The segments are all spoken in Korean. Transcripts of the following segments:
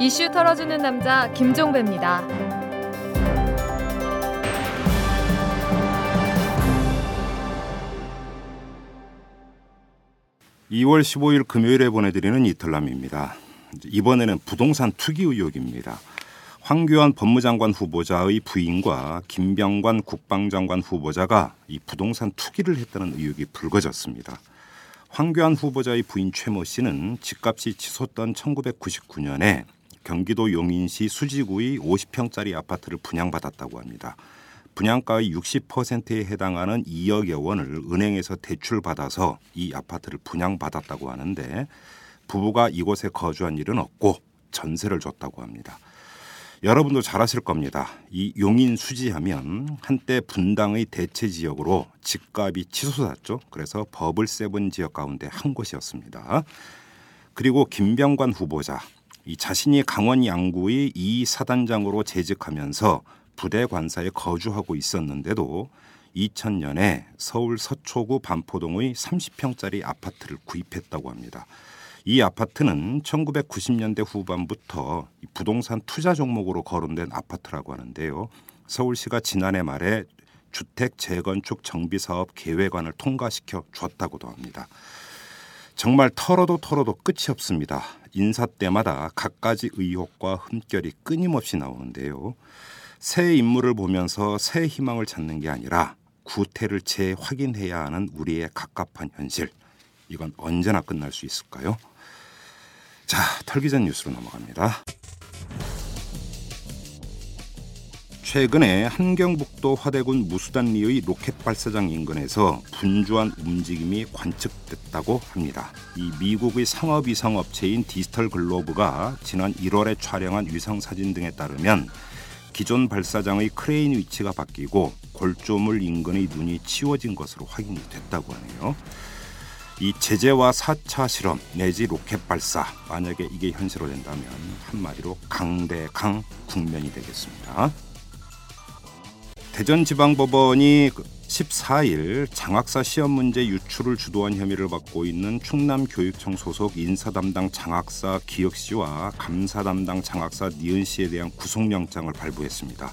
이슈 털어주는 남자 김종배입니다. 2월 15일 금요일에 보내드리는 이탈남입니다. 이번에는 부동산 투기 의혹입니다. 황교안 법무장관 후보자의 부인과 김병관 국방장관 후보자가 이 부동산 투기를 했다는 의혹이 불거졌습니다. 황교안 후보자의 부인 최모 씨는 집값이 치솟던 1999년에 경기도 용인시 수지구의 50평짜리 아파트를 분양받았다고 합니다. 분양가의 60%에 해당하는 2억여 원을 은행에서 대출받아서 이 아파트를 분양받았다고 하는데 부부가 이곳에 거주한 일은 없고 전세를 줬다고 합니다. 여러분도 잘 아실 겁니다. 이 용인 수지하면 한때 분당의 대체 지역으로 집값이 치솟았죠. 그래서 버블 세븐 지역 가운데 한 곳이었습니다. 그리고 김병관 후보자 이 자신이 강원 양구의 이 사단장으로 재직하면서 부대 관사에 거주하고 있었는데도 2000년에 서울 서초구 반포동의 30평짜리 아파트를 구입했다고 합니다. 이 아파트는 1990년대 후반부터 부동산 투자 종목으로 거론된 아파트라고 하는데요. 서울시가 지난해 말에 주택 재건축 정비 사업 계획안을 통과시켜 줬다고도 합니다. 정말 털어도 털어도 끝이 없습니다. 인사 때마다 갖가지 의혹과 흠결이 끊임없이 나오는데요. 새 인물을 보면서 새 희망을 찾는 게 아니라 구태를 재확인해야 하는 우리의 갑갑한 현실. 이건 언제나 끝날 수 있을까요? 자, 털기 전 뉴스로 넘어갑니다. 최근에 함경북도 화대군 무수단리의 로켓 발사장 인근에서 분주한 움직임이 관측됐다고 합니다. 이 미국의 상업 위성 업체인 디지털 글로브가 지난 1월에 촬영한 위성 사진 등에 따르면 기존 발사장의 크레인 위치가 바뀌고 골조물 인근의 눈이 치워진 것으로 확인이 됐다고 하네요. 이 제재와 4차 실험 내지 로켓 발사 만약에 이게 현실화된다면 한마디로 강대강 국면이 되겠습니다. 대전지방법원이 14일 장학사 시험 문제 유출을 주도한 혐의를 받고 있는 충남교육청 소속 인사 담당 장학사 기역 씨와 감사 담당 장학사 니은 씨에 대한 구속영장을 발부했습니다.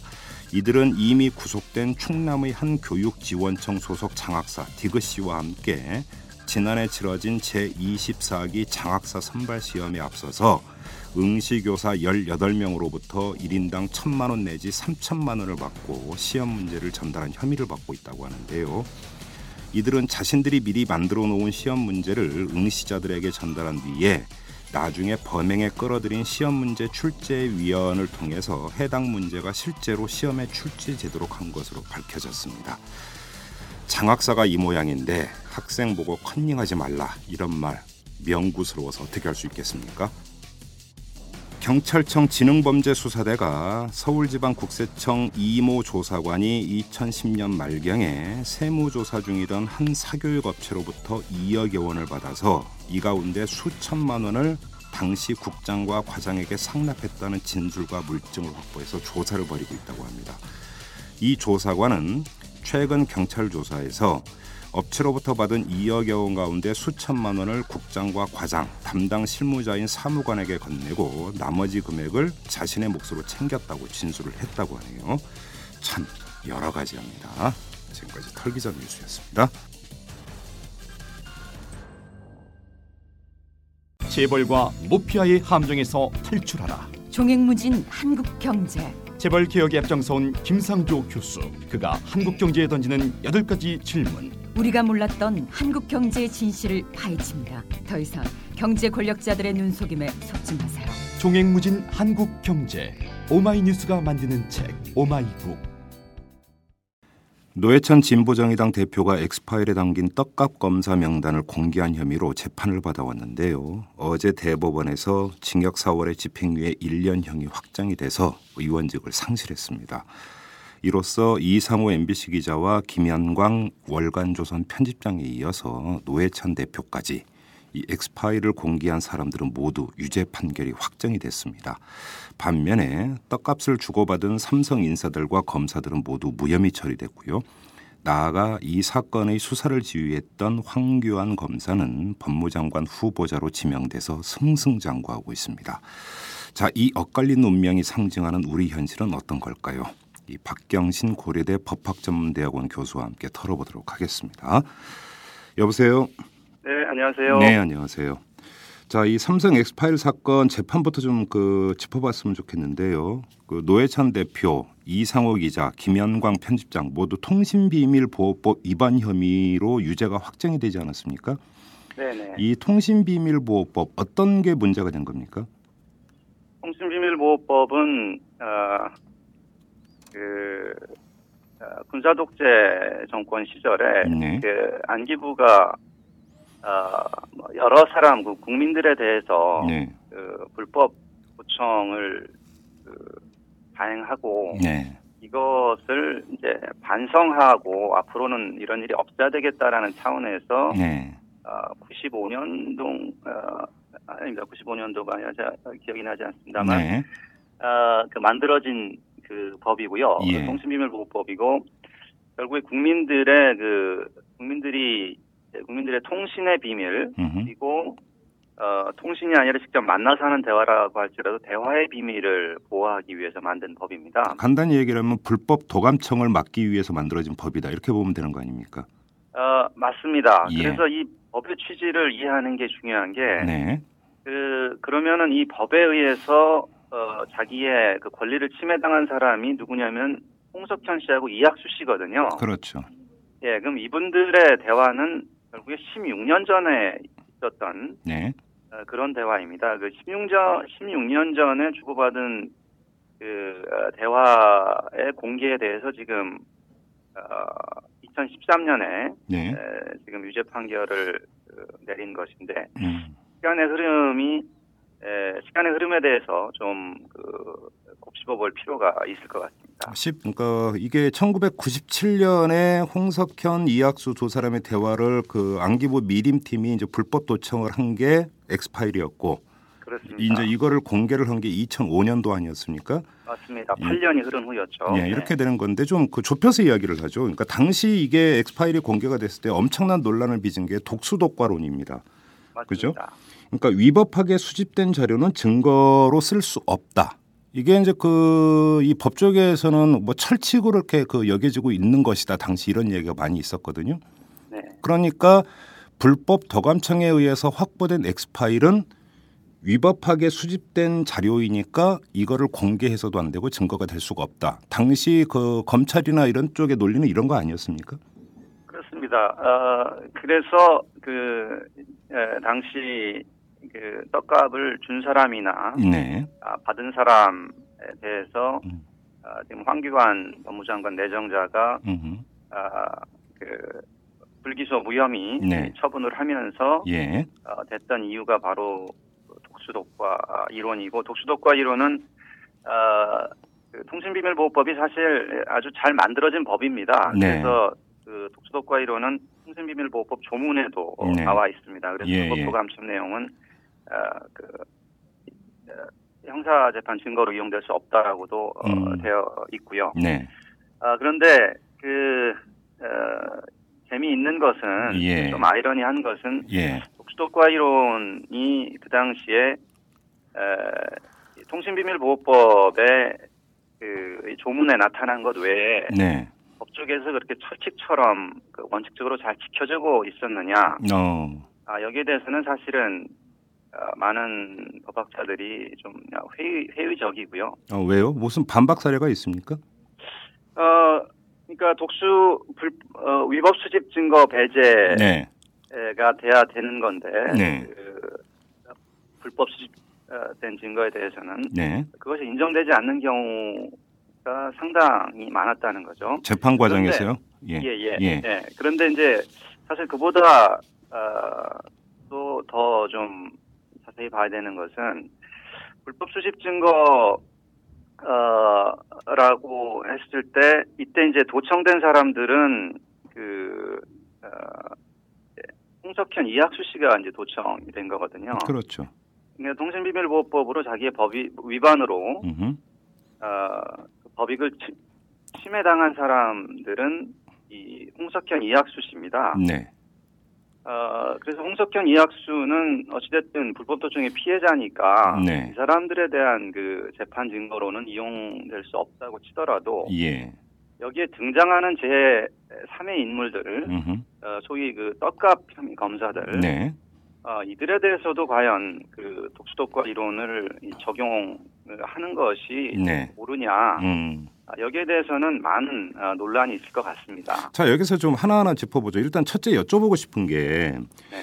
이들은 이미 구속된 충남의 한 교육지원청 소속 장학사 디그 씨와 함께 지난해 치러진 제24기 장학사 선발 시험에 앞서서 응시교사 18명으로부터 1인당 1천만 원 내지 3천만 원을 받고 시험 문제를 전달한 혐의를 받고 있다고 하는데요. 이들은 자신들이 미리 만들어 놓은 시험 문제를 응시자들에게 전달한 뒤에 나중에 범행에 끌어들인 시험 문제 출제 위원을 통해서 해당 문제가 실제로 시험에 출제되도록 한 것으로 밝혀졌습니다. 장학사가 이 모양인데 학생 보고 컨닝하지 말라 이런 말 명구스러워서 어떻게 할 수 있겠습니까? 경찰청 지능범죄수사대가 서울지방국세청 이모 조사관이 2010년 말경에 세무조사 중이던 한 사교육 업체로부터 2억여 원을 받아서 이 가운데 수천만 원을 당시 국장과 과장에게 상납했다는 진술과 물증을 확보해서 조사를 벌이고 있다고 합니다. 이 조사관은 최근 경찰 조사에서 업체로부터 받은 2억여 원 가운데 수천만 원을 국장과 과장, 담당 실무자인 사무관에게 건네고 나머지 금액을 자신의 몫으로 챙겼다고 진술을 했다고 하네요. 참 여러 가지입니다. 지금까지 털기전 뉴스였습니다. 재벌과 모피아의 함정에서 탈출하라. 종횡무진 한국 경제. 재벌 개혁에 앞장서온 김상조 교수. 그가 한국 경제에 던지는 여덟 가지 질문. 우리가 몰랐던 한국 경제의 진실을 파헤칩니다. 더 이상 경제 권력자들의 눈속임에 속지 마세요. 종횡무진 한국 경제. 오마이뉴스가 만드는 책 오마이북. 노회찬 진보정의당 대표가 엑스파일에 담긴 떡값 검사 명단을 공개한 혐의로 재판을 받아왔는데요. 어제 대법원에서 징역 4월에 집행유예 1년형이 확정이 돼서 의원직을 상실했습니다. 이로써 이상호 MBC 기자와 김현광 월간조선 편집장에 이어서 노회찬 대표까지 이 엑스파일을 공개한 사람들은 모두 유죄 판결이 확정이 됐습니다. 반면에 떡값을 주고받은 삼성 인사들과 검사들은 모두 무혐의 처리됐고요. 나아가 이 사건의 수사를 지휘했던 황교안 검사는 법무장관 후보자로 지명돼서 승승장구하고 있습니다. 자, 이 엇갈린 운명이 상징하는 우리 현실은 어떤 걸까요? 이 박경신 고려대 법학전문대학원 교수와 함께 털어보도록 하겠습니다. 여보세요. 네, 안녕하세요. 네, 안녕하세요. 자, 이 삼성 엑스파일 사건 재판부터 좀 그 짚어봤으면 좋겠는데요. 그 노회찬 대표, 이상호 기자, 김현광 편집장 모두 통신비밀보호법 위반 혐의로 유죄가 확정이 되지 않았습니까? 네네. 이 통신비밀보호법 어떤 게 문제가 된 겁니까? 통신비밀보호법은 어, 그 어, 군사 독재 정권 시절에 네. 그 안기부가 어, 뭐 여러 사람 그 국민들에 대해서 네, 그 불법 구청을 그 다행하고 네, 이것을 이제 반성하고 앞으로는 이런 일이 없어야 되겠다라는 차원에서 네, 어, 95년도 어, 아닙니다. 95년도가 아니라 기억이 나지 않습니다만 네, 어, 그 만들어진 그 법이고요. 예. 통신비밀보호법이고 결국에 국민들의 그 국민들이 국민들의 통신의 비밀 음흠. 그리고 어, 통신이 아니라 직접 만나서 하는 대화라고 할지라도 대화의 비밀을 보호하기 위해서 만든 법입니다. 간단히 얘기를 하면 불법 도감청을 막기 위해서 만들어진 법이다 이렇게 보면 되는 거 아닙니까? 어, 맞습니다. 예. 그래서 이 법의 취지를 이해하는 게 중요한 게 네, 그 그러면은 이 법에 의해서 어 자기의 그 권리를 침해당한 사람이 누구냐면 홍석현 씨하고 이학수 씨거든요. 그렇죠. 예, 그럼 이분들의 대화는 결국에 16년 전에 있었던 네, 어, 그런 대화입니다. 그 16년 16년 전에 주고받은 그 어, 대화의 공개에 대해서 지금 어 2013년에 네, 지금 유죄 판결을 그, 내린 것인데 음. 시간의 흐름이 에, 시간의 흐름에 대해서 좀 그 곱씹어볼 필요가 있을 것 같습니다. 10, 그러니까 이게 1997년에 홍석현, 이학수 두 사람의 대화를 그 안기부 미림팀이 이제 불법 도청을 한 게 엑스파일이었고 그렇습니다. 이제 이거를 공개를 한 게 2005년도 아니었습니까? 맞습니다. 예. 8년이 흐른 후였죠. 예, 이렇게 되는 건데 좀 그 좁혀서 이야기를 하죠. 그러니까 당시 이게 엑스파일이 공개가 됐을 때 엄청난 논란을 빚은 게 독수독과론입니다. 그죠? 그러니까 위법하게 수집된 자료는 증거로 쓸 수 없다. 이게 이제 그 이 법조계에서는 뭐 철칙으로 이렇게 그 여겨지고 있는 것이다. 당시 이런 얘기가 많이 있었거든요. 네, 그러니까 불법 도감청에 의해서 확보된 엑스파일은 위법하게 수집된 자료이니까 이거를 공개해서도 안 되고 증거가 될 수가 없다. 당시 그 검찰이나 이런 쪽의 논리는 이런 거 아니었습니까? 그렇습니다. 어, 그래서 그 에, 당시 그 떡값을 준 사람이나 네. 아, 받은 사람에 대해서 음. 아, 지금 황교안 법무장관 내정자가 음흠. 아, 그 불기소 무혐의 네. 처분을 하면서 예. 어, 됐던 이유가 바로 그 독수독과 이론이고 독수독과 이론은 어, 그 통신비밀보호법이 사실 아주 잘 만들어진 법입니다. 네. 그래서 그 독수독과 이론은 통신비밀보호법 조문에도 네. 나와 있습니다. 그래서 예, 불법 예. 도감청 내용은 어, 그 어, 형사 재판 증거로 이용될 수 없다라고도 어, 음. 되어 있고요. 네. 아, 그런데 그 어, 재미있는 것은 예. 좀 아이러니한 것은 예. 독수독과 이론이 그 당시에 에, 통신비밀보호법의 그 조문에 나타난 것 외에 네. 법조계에서 그렇게 철칙처럼 그 원칙적으로 잘 지켜지고 있었느냐 어. 아, 여기에 대해서는 사실은 어, 많은 법학자들이 좀 회의, 회의적이고요. 어, 왜요? 무슨 반박 사례가 있습니까? 어, 그러니까 독수 불, 어, 위법 수집 증거 배제가 네. 돼야 되는 건데 네. 그, 불법 수집된 증거에 대해서는 네. 그것이 인정되지 않는 경우 가 상당히 많았다는 거죠. 재판 과정에서요? 예. 예, 예. 예. 예. 그런데 이제 사실 그보다 어, 또더 좀 자세히 봐야 되는 것은 불법 수집 증거 어, 라고 했을 때 이때 이제 도청된 사람들은 그 어, 예, 홍석현 이학수 씨가 이제 도청이 된 거거든요. 그렇죠. 그러니까 통신비밀보호법으로 자기의 법이 위반으로 음흠. 어, 그 법익을 치- 침해당한 사람들은 이 홍석현 이학수 씨입니다. 네. 어, 그래서 홍석현 이학수는 어찌됐든 불법 도청의 피해자니까 네. 이 사람들에 대한 그 재판 증거로는 이용될 수 없다고 치더라도 예. 여기에 등장하는 제 3의 인물들, 음흠. 어, 소위 그 떡값 혐의 검사들, 네. 어, 이들에 대해서도 과연 그 독수독과 이론을 이 적용을 하는 것이 네. 옳으냐 음. 아, 여기에 대해서는 많은 어, 논란이 있을 것 같습니다. 자 여기서 좀 하나하나 짚어보죠. 일단 첫째 여쭤보고 싶은 게 네.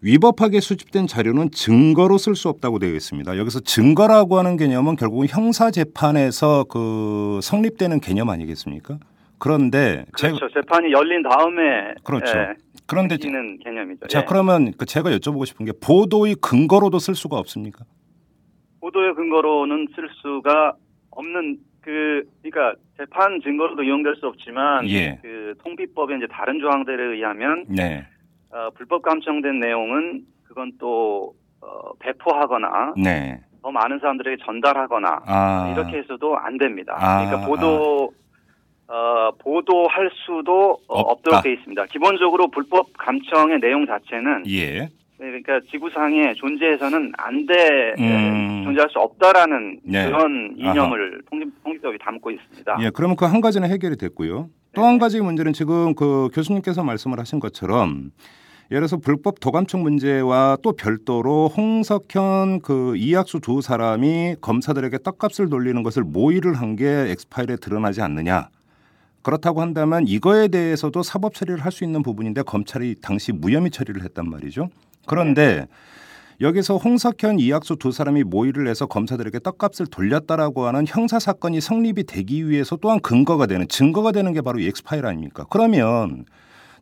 위법하게 수집된 자료는 증거로 쓸 수 없다고 되어 있습니다. 여기서 증거라고 하는 개념은 결국은 형사 재판에서 그 성립되는 개념 아니겠습니까? 그런데 그렇죠. 재판이 열린 다음에 그렇죠. 예, 그런데 개념이죠. 자 예. 그러면 그 제가 여쭤보고 싶은 게 보도의 근거로도 쓸 수가 없습니까? 보도의 근거로는 쓸 수가 없는 그 그러니까 재판 증거로도 이용될 수 없지만 예. 그 통비법의 이제 다른 조항들에 의하면 네. 어, 불법 감청된 내용은 그건 또 어, 배포하거나 네. 더 많은 사람들에게 전달하거나 아 이렇게 해서도 안 됩니다. 아, 그러니까 보도 어, 보도할 수도 어, 없다. 없도록 돼 있습니다. 기본적으로 불법 감청의 내용 자체는 예. 네, 그러니까 지구상에 존재해서는 안돼 음. 존재할 수 없다라는 네. 그런 이념을 통립, 통립법이 담고 있습니다. 예, 그러면 그 한 가지는 해결이 됐고요. 또 한 가지 문제는 지금 그 교수님께서 말씀을 하신 것처럼 예를 들어서 불법 도감청 문제와 또 별도로 홍석현 그 이학수 두 사람이 검사들에게 떡값을 돌리는 것을 모의를 한 게 엑스파일에 드러나지 않느냐. 그렇다고 한다면 이거에 대해서도 사법 처리를 할 수 있는 부분인데 검찰이 당시 무혐의 처리를 했단 말이죠. 그런데 여기서 홍석현, 이학수 두 사람이 모의를 해서 검사들에게 떡값을 돌렸다라고 하는 형사 사건이 성립이 되기 위해서 또한 근거가 되는 증거가 되는 게 바로 이 엑스파일 아닙니까? 그러면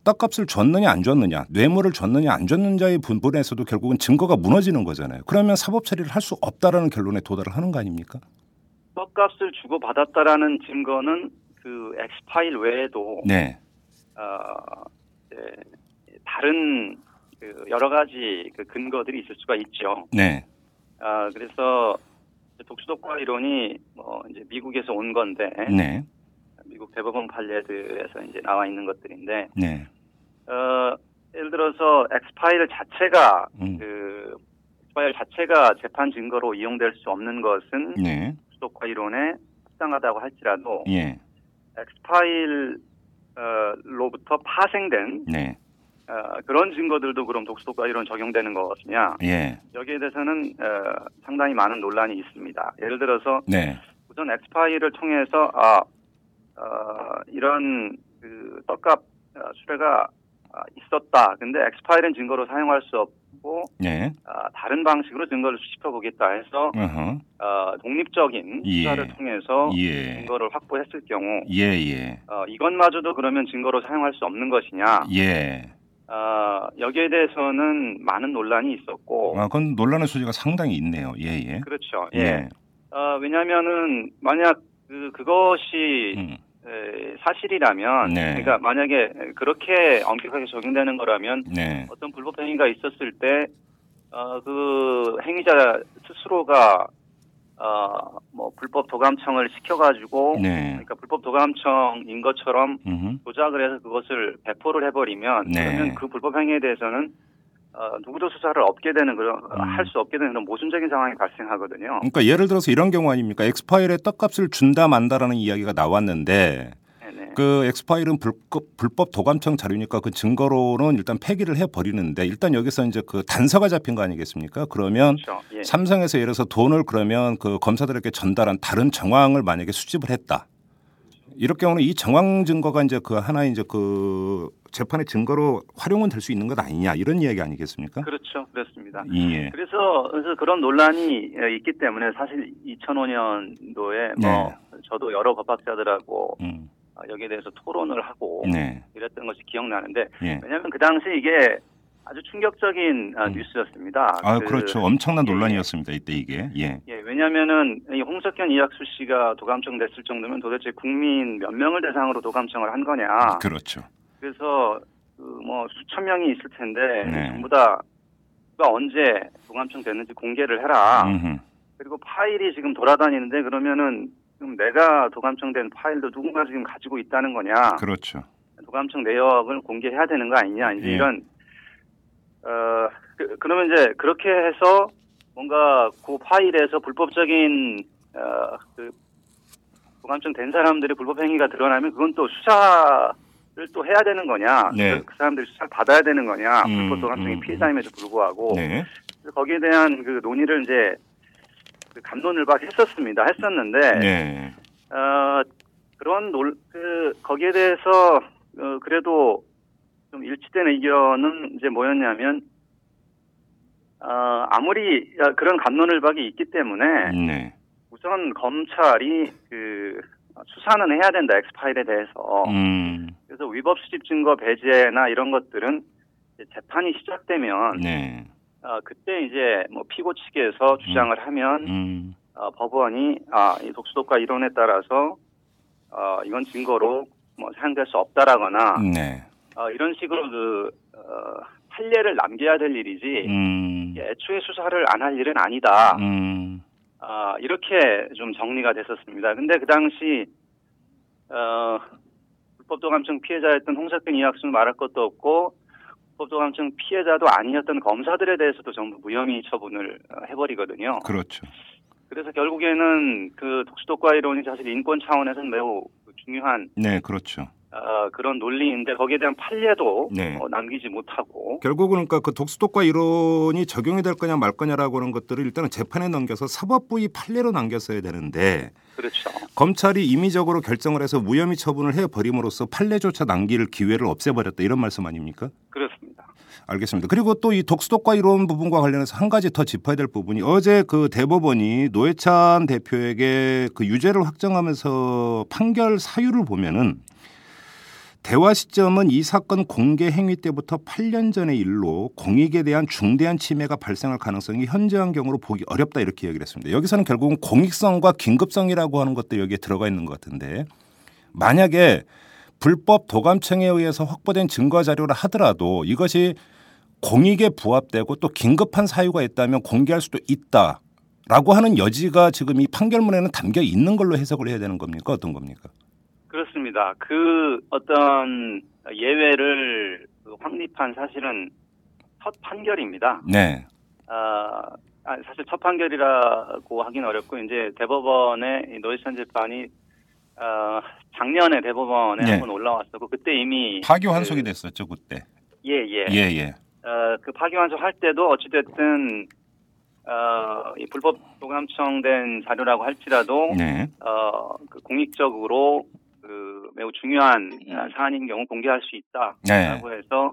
떡값을 줬느냐 안 줬느냐, 뇌물을 줬느냐 안 줬느냐의 부분에서도 결국은 증거가 무너지는 거잖아요. 그러면 사법 처리를 할 수 없다라는 결론에 도달을 하는 거 아닙니까? 떡값을 주고 받았다라는 증거는 그 엑스파일 외에도 네, 어, 이제 다른 그 여러 가지 그 근거들이 있을 수가 있죠. 네, 아 그래서 독수독과 이론이 뭐 이제 미국에서 온 건데 네, 미국 대법원 판례들에서 이제 나와 있는 것들인데 네, 어 예를 들어서 엑스파일 자체가 음, 그 엑스파일 자체가 재판 증거로 이용될 수 없는 것은 네, 독수독과 이론에 합당하다고 할지라도 예, 엑스파일로부터 파생된 네, 어, 그런 증거들도 그럼 독수독과 이론 적용되는 것이냐 예, 여기에 대해서는 어, 상당히 많은 논란이 있습니다. 예를 들어서 네, 우선 엑스파일을 통해서 아 어, 이런 그 떡값 어, 수뢰가 아, 있었다. 근데 엑스파일은 증거로 사용할 수 없고 네, 아, 다른 방식으로 증거를 수집해 보겠다 해서 어허, 어, 독립적인 예. 수사를 통해서 예, 증거를 확보했을 경우 예, 예, 어, 이것마저도 그러면 증거로 사용할 수 없는 것이냐? 예. 어, 여기에 대해서는 많은 논란이 있었고, 아, 그건 논란의 소지가 상당히 있네요. 예, 예. 그렇죠. 예. 예. 어, 왜냐하면은 만약 그 그것이 음, 에, 사실이라면, 네. 그러니까 만약에 그렇게 엄격하게 적용되는 거라면 네. 어떤 불법 행위가 있었을 때, 어, 그 행위자 스스로가 어, 뭐 불법 도감청을 시켜가지고, 네. 그러니까 불법 도감청인 것처럼 음흠. 조작을 해서 그것을 배포를 해버리면 네. 그러면 그 불법 행위에 대해서는 어, 누구도 수사를 없게 되는 그런 음. 할수 없게 되는 그런 모순적인 상황이 발생하거든요. 그러니까 예를 들어서 이런 경우 아닙니까? 엑스파일에 떡값을 준다 만다라는 이야기가 나왔는데. 그 엑스파일은 불법, 불법 도감청 자료니까 그 증거로는 일단 폐기를 해 버리는데 일단 여기서 이제 그 단서가 잡힌 거 아니겠습니까? 그러면 그렇죠. 예. 삼성에서 예를 들어서 돈을 그러면 그 검사들에게 전달한 다른 정황을 만약에 수집을 했다. 이럴 경우는 이 정황 증거가 이제 그 하나의 이제 그 재판의 증거로 활용은 될 수 있는 것 아니냐 이런 이야기 아니겠습니까? 그렇죠. 그렇습니다. 예. 그래서 그래서 그런 논란이 어, 있기 때문에 사실 2005년도에 뭐 저도 여러 법학자들하고 음. 어, 여기에 대해서 토론을 하고 네. 이랬던 것이 기억나는데 예. 왜냐하면 그 당시 이게 아주 충격적인 어, 음. 뉴스였습니다. 아, 그, 그렇죠. 엄청난 예. 논란이었습니다. 이때 이게. 예. 예, 왜냐하면은 이 홍석현 이학수 씨가 도감청 됐을 정도면 도대체 국민 몇 명을 대상으로 도감청을 한 거냐. 그렇죠. 그래서 그 뭐 수천 명이 있을 텐데 네. 전부 다 누가 언제 도감청 됐는지 공개를 해라. 음흠. 그리고 파일이 지금 돌아다니는데 그러면은 지금 내가 도감청된 파일도 누군가 지금 가지고 있다는 거냐. 그렇죠. 도감청 내역을 공개해야 되는 거 아니냐 이제 예. 이런 어 그, 그러면 이제 그렇게 해서 뭔가 그 파일에서 불법적인 어 그 도감청 된 사람들의 불법 행위가 드러나면 그건 또 수사를 또 해야 되는 거냐 네. 그, 그 사람들이 수사를 받아야 되는 거냐 음, 불법 도감청이 음, 피해자임에도 불구하고 네. 거기에 대한 그 논의를 이제 그 감론을박 했었습니다 했었는데 네. 어, 그런 놀, 그, 거기에 대해서, 어, 그래도 좀 일치된 의견은 이제 뭐였냐면, 어, 아무리 야, 그런 감론을박이 있기 때문에 네. 우선 검찰이 그, 수사는 해야 된다, 엑스파일에 대해서. 음. 그래서 위법 수집 증거 배제나 이런 것들은 재판이 시작되면, 네. 어, 그때 이제 뭐 피고 측에서 주장을 하면, 음. 어, 법원이 아, 이 독수독과 이론에 따라서 어, 이건 증거로 뭐 사용될 수 없다라거나 네. 어, 이런 식으로 그 어, 판례를 남겨야 될 일이지 음. 애초에 수사를 안 할 일은 아니다. 음. 아, 이렇게 좀 정리가 됐었습니다. 근데 그 당시 어, 불법도감청 피해자였던 홍석균 이학수는 말할 것도 없고 불 법도감청 피해자도 아니었던 검사들에 대해서도 전부 무혐의 처분을 어, 해버리거든요. 그렇죠. 그래서 결국에는 그 독수독과 이론이 사실 인권 차원에서는 매우 중요한 네, 그렇죠. 어, 그런 논리인데 거기에 대한 판례도 네. 어, 남기지 못하고 결국은 그러니까 그 독수독과 이론이 적용이 될 거냐 말 거냐라고 하는 것들을 일단은 재판에 넘겨서 사법부의 판례로 남겼어야 되는데 그렇죠. 검찰이 임의적으로 결정을 해서 무혐의 처분을 해 버림으로써 판례조차 남길 기회를 없애버렸다 이런 말씀 아닙니까? 그렇습니다. 알겠습니다. 그리고 또 이 독수독과 이론 부분과 관련해서 한 가지 더 짚어야 될 부분이 어제 그 대법원이 노회찬 대표에게 그 유죄를 확정하면서 판결 사유를 보면은 대화 시점은 이 사건 공개 행위 때부터 8년 전의 일로 공익에 대한 중대한 침해가 발생할 가능성이 현저한 경우로 보기 어렵다 이렇게 얘기를 했습니다. 여기서는 결국은 공익성과 긴급성이라고 하는 것도 여기에 들어가 있는 것 같은데 만약에 불법 도감청에 의해서 확보된 증거 자료를 하더라도 이것이 공익에 부합되고 또 긴급한 사유가 있다면 공개할 수도 있다 라고 하는 여지가 지금 이 판결문에는 담겨 있는 걸로 해석을 해야 되는 겁니까? 어떤 겁니까? 그렇습니다. 그 어떤 예외를 그 확립한 사실은 첫 판결입니다. 네. 아, 아, 사실 첫 판결이라고 하긴 어렵고 이제 대법원의 이 노회찬 재판이 어, 작년에 대법원에 네. 한번 올라왔었고 그때 이미 파기 환송이 그, 됐었죠 그때. 예, 예. 예 예. 어, 그 파기 환송 할 때도 어찌 됐든 어, 이 불법 도감청된 자료라고 할지라도 네. 어, 그 공익적으로 그 매우 중요한 어, 사안인 경우 공개할 수 네. 있다라고 해서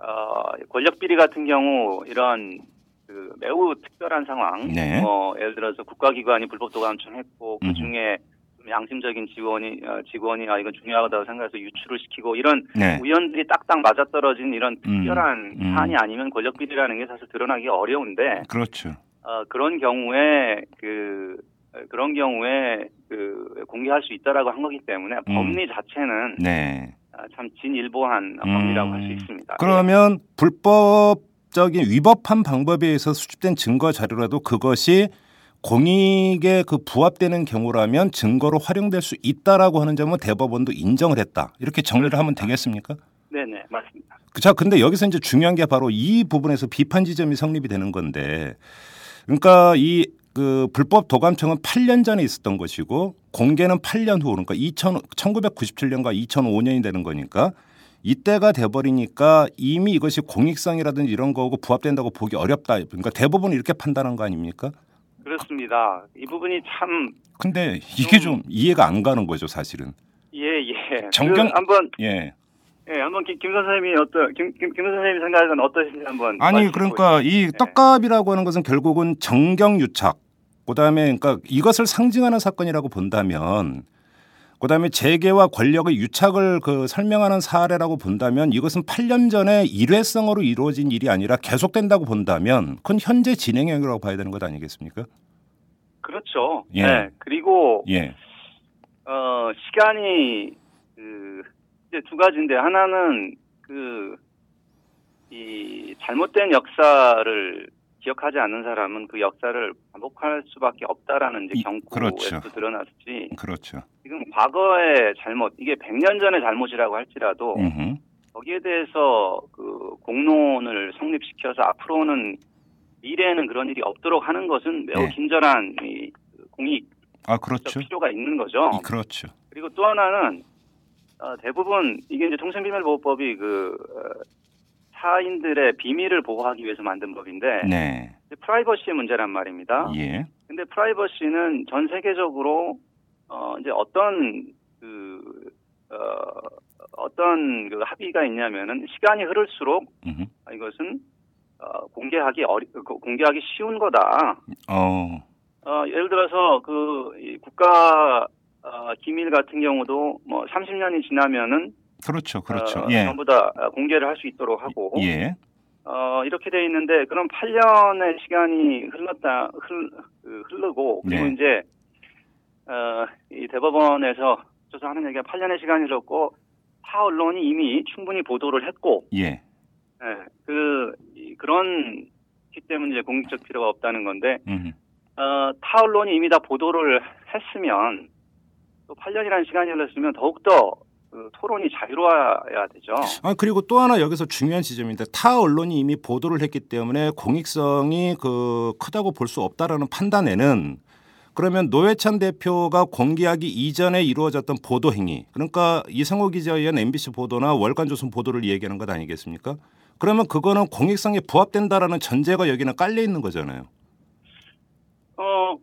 어, 권력 비리 같은 경우 이런 그 매우 특별한 상황, 네. 뭐 예를 들어서 국가기관이 불법 도감청했고 그. 중에 좀 양심적인 직원이 어, 직원이 아 이건 중요하다고 생각해서 유출을 시키고 이런 네. 우연들이 딱딱 맞아떨어진 이런 음, 특별한 음. 사안이 아니면 권력 비리라는 게 사실 드러나기 어려운데 그렇죠. 어, 그런 경우에 그 어, 그런 경우에 그 공개할 수 있다라고 한 거기 때문에 음. 법리 자체는 네. 아, 참 진일보한 음. 법리라고 할 수 있습니다. 그러면 불법적인 위법한 방법에 의해서 수집된 증거 자료라도 그것이 공익에 그 부합되는 경우라면 증거로 활용될 수 있다라고 하는 점은 대법원도 인정을 했다. 이렇게 정리를 하면 되겠습니까? 네, 네, 맞습니다. 그, 자, 근데 여기서 이제 중요한 게 바로 이 부분에서 비판 지점이 성립이 되는 건데, 그러니까 이 그 불법 도감청은 8년 전에 있었던 것이고 공개는 8년 후 그러니까 2000, 1997년과 2005년이 되는 거니까 이때가 돼버리니까 이미 이것이 공익성이라든지 이런 거고 부합된다고 보기 어렵다. 그러니까 대부분 이렇게 판단한 거 아닙니까? 그렇습니다. 이 부분이 참 근데 이게 좀 이해가 안 가는 거죠, 사실은. 예, 예. 정경- 그 한번 예. 예, 한번 김, 김 선생님이 어떤 김, 김, 김 선생님 생각은 어떠신지 한번 아니 그러니까 이 떡값이라고 하는 것은 결국은 정경유착 그다음에 그러니까 이것을 상징하는 사건이라고 본다면 그다음에 재계와 권력의 유착을 그 설명하는 사례라고 본다면 이것은 8년 전에 일회성으로 이루어진 일이 아니라 계속된다고 본다면 그건 현재 진행형이라고 봐야 되는 것 아니겠습니까? 그렇죠. 예. 네. 그리고 예. 어, 시간이 그 이제 두 가지인데 하나는 그 이 잘못된 역사를 기억하지 않는 사람은 그 역사를 반복할 수밖에 없다라는 이제 이- 경고에서 그렇죠. 드러났지. 그렇죠. 지금 과거의 잘못, 이게 100년 전의 잘못이라고 할지라도 음흠. 거기에 대해서 그 공론을 성립시켜서 앞으로는 미래에는 그런 일이 없도록 하는 것은 매우 네. 긴절한 이 공익적 아 그렇죠. 필요가 있는 거죠. 이- 그렇죠. 그리고 또 하나는 어, 대부분 이게 이제 통신비밀보호법이 그 어, 타인들의 비밀을 보호하기 위해서 만든 법인데 네. 프라이버시의 문제란 말입니다. 예. 근데 프라이버시는 전 세계적으로 어 이제 어떤 그 어, 어떤 그 합의가 있냐면은 시간이 흐를수록 음흠. 아, 이것은 어, 공개하기 어리 그, 공개하기 쉬운 거다. 어. 어, 예를 들어서 그이 국가 어, 기밀 같은 경우도 뭐 30년이 지나면은 그렇죠. 그렇죠. 어, 예. 전부 다 공개를 할 수 있도록 하고 예. 어, 이렇게 돼 있는데 그럼 8년의 시간이 흘렀다 흘, 그, 흐르고 그리고 네. 이제 어, 이 대법원에서 조사하는 얘기가 8년의 시간이 흘렀고 타 언론이 이미 충분히 보도를 했고 예. 예, 그 이, 그런 기 때문에 이제 공익적 필요가 없다는 건데 음. 어, 타 언론이 이미 다 보도를 했으면 또 8년이라는 시간이 흘렀으면 더욱더 그 토론이 자유로워야 되죠. 아 그리고 또 하나 여기서 중요한 지점인데 타 언론이 이미 보도를 했기 때문에 공익성이 그 크다고 볼 수 없다라는 판단에는 그러면 노회찬 대표가 공개하기 이전에 이루어졌던 보도 행위 그러니까 이상호 기자에 의한 MBC 보도나 월간조선 보도를 얘기하는 것 아니겠습니까? 그러면 그거는 공익성에 부합된다라는 전제가 여기는 깔려 있는 거잖아요. 어,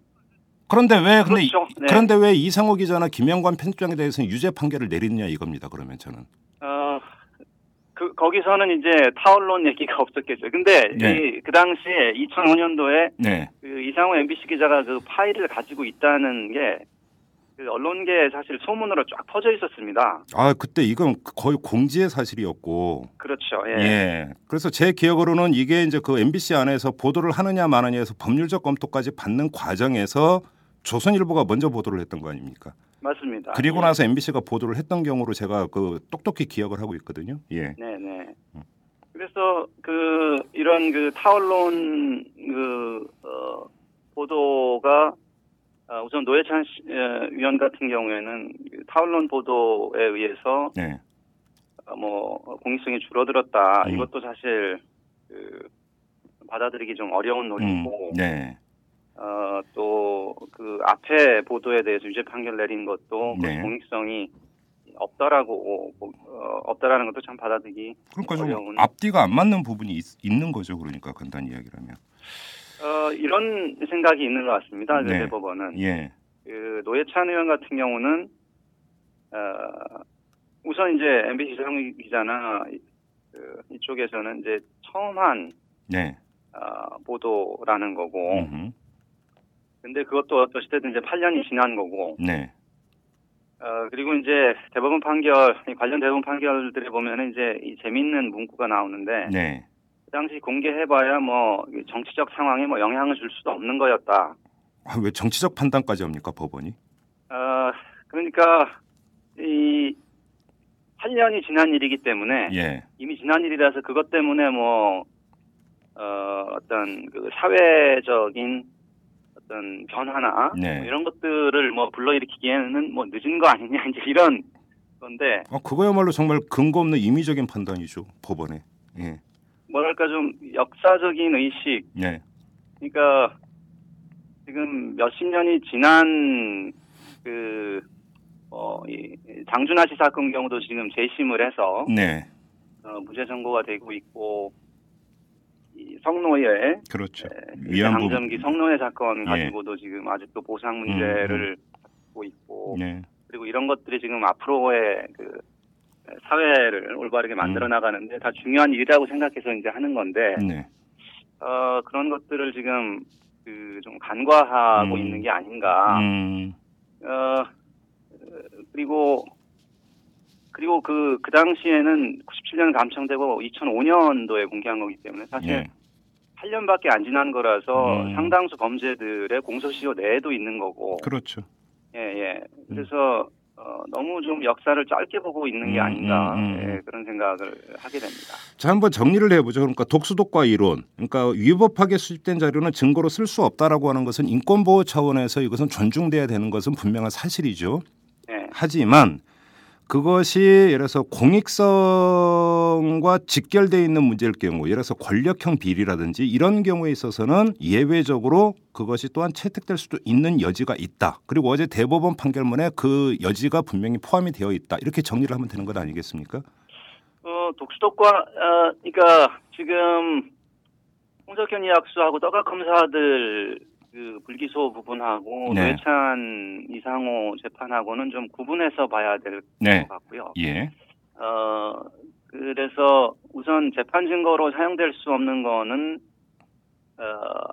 그런데 왜 근데 이- 그렇죠. 네. 그런데 왜 이상호 기자나 김영관 편집장에 대해서는 유죄 판결을 내리느냐 이겁니다. 그러면 저는 어, 그, 거기서는 이제 타언론 얘기가 없었겠죠. 근데, 네. 이, 그 당시에 2005년도에 네. 그 이상호 MBC 기자가 그 파일을 가지고 있다는 게, 그 언론계에 사실 소문으로 쫙 퍼져 있었습니다. 아 그때 이건 거의 공지의 사실이었고 그렇죠. 예. 예. 그래서 제 기억으로는 이게 이제 그 MBC 안에서 보도를 하느냐 마느냐에서 법률적 검토까지 받는 과정에서 조선일보가 먼저 보도를 했던 거 아닙니까? 맞습니다. 그리고 예. 나서 MBC가 보도를 했던 경우로 제가 그 똑똑히 기억을 하고 있거든요. 예. 네 네. 그래서 그 이런 그 타언론 그 어, 보도가 어, 우선 노회찬 씨, 에, 위원 같은 경우에는 그 타언론 보도에 의해서 네. 어, 뭐 공익성이 줄어들었다. 음. 이것도 사실 그 받아들이기 좀 어려운 음. 논리고 네. 어, 또 그 앞에 보도에 대해서 유죄 판결 내린 것도 그 네. 공익성이 없다라고 어, 없다라는 것도 참 받아들이기 그러니까 좀 앞뒤가 안 맞는 부분이 있, 는 거죠. 그러니까 간단히 이야기를 하면. 어, 이런 생각이 있는 것 같습니다. 그 네. 대법원은 예. 그 노예찬 의원 같은 경우는 어, 우선 이제 MBC 정 기자나 이- 그 이쪽에서는 이제 처음 한 네. 어, 보도라는 거고, 음흠. 근데 그것도 어찌됐든 이제 8년이 지난 거고, 네. 어, 그리고 이제 대법원 판결, 이 관련 대법원 판결들에 보면은 이제 이 재밌는 문구가 나오는데, 네. 그 당시 공개해봐야 뭐 정치적 상황에 뭐 영향을 줄 수도 없는 거였다. 아, 왜 정치적 판단까지 합니까 법원이? 어, 그러니까 이 8년이 지난 일이기 때문에 예. 이미 지난 일이라서 그것 때문에 뭐 어, 어떤 그 사회적인 어떤 변화나 네. 뭐 이런 것들을 뭐 불러일으키기에는 뭐 늦은 거 아니냐 이제 이런 건데 아, 그거야말로 정말 근거 없는 임의적인 판단이죠 법원에. 예. 뭐랄까 좀 역사적인 의식 네. 그러니까 지금 몇십 년이 지난 그, 어, 이 장준하 씨 사건 경우도 지금 재심을 해서 네. 어, 무죄 선고가 되고 있고 이 성노예 그렇죠. 네, 위안부. 강점기 성노예 사건 예. 가지고도 지금 아직도 보상 문제를 갖고 있고 네. 그리고 이런 것들이 지금 앞으로의 그 사회를 올바르게 만들어 음. 나가는데 다 중요한 일이라고 생각해서 이제 하는 건데 네. 어, 그런 것들을 지금 그 좀 간과하고 음. 있는 게 아닌가. 음. 어, 그리고 그리고 그, 그 당시에는 97년 감청되고 2005년도에 공개한 거기 때문에 사실 예. 8년밖에 안 지난 거라서 음. 상당수 범죄들의 공소시효 내에도 있는 거고. 그렇죠. 예, 예. 그래서 어, 너무 좀 역사를 짧게 보고 있는 게 음, 아닌가 음, 음. 예, 그런 생각을 하게 됩니다. 자, 한번 정리를 해보죠. 그러니까 독수독과 이론, 그러니까 위법하게 수집된 자료는 증거로 쓸 수 없다라고 하는 것은 인권 보호 차원에서 이것은 존중돼야 되는 것은 분명한 사실이죠. 예, 하지만 그것이 예를 들어서 공익성과 직결돼 있는 문제일 경우, 예를 들어서 권력형 비리라든지 이런 경우에 있어서는 예외적으로 그것이 또한 채택될 수도 있는 여지가 있다. 그리고 어제 대법원 판결문에 그 여지가 분명히 포함이 되어 있다. 이렇게 정리를 하면 되는 것 아니겠습니까? 어, 독수독과 어, 그러니까 지금 홍석현 이학수하고 떠각 검사들 그 불기소 부분하고 네. 노회찬 이상호 재판하고는 좀 구분해서 봐야 될것 네. 같고요. 예. 어, 그래서 우선 재판 증거로 사용될 수 없는 거는 어,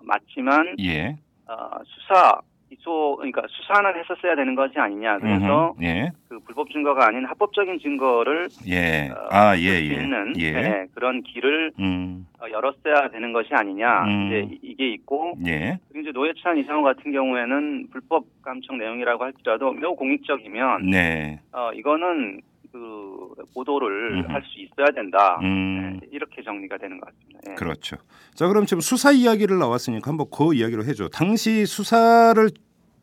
맞지만 예. 어, 수사 기소 그러니까 수사는 했었어야 되는 것이 아니냐. 그래서 음흠. 예. 그 증거가 아닌 합법적인 증거를 예. 어, 아, 예, 예. 있는 예. 네, 그런 길을 음. 어, 열었어야 되는 것이 아니냐. 음. 이제 이- 이게 있고 예. 그리고 이제 노회찬 이상호 같은 경우에는 불법 감청 내용이라고 할지라도 매우 공익적이면 네. 어, 이거는 그 보도를 음흠. 할수 있어야 된다. 음. 네, 이렇게 정리가 되는 것 같습니다. 예. 그렇죠. 자, 그럼 지금 수사 이야기를 나왔으니까 한번 그 이야기로 해줘. 당시 수사를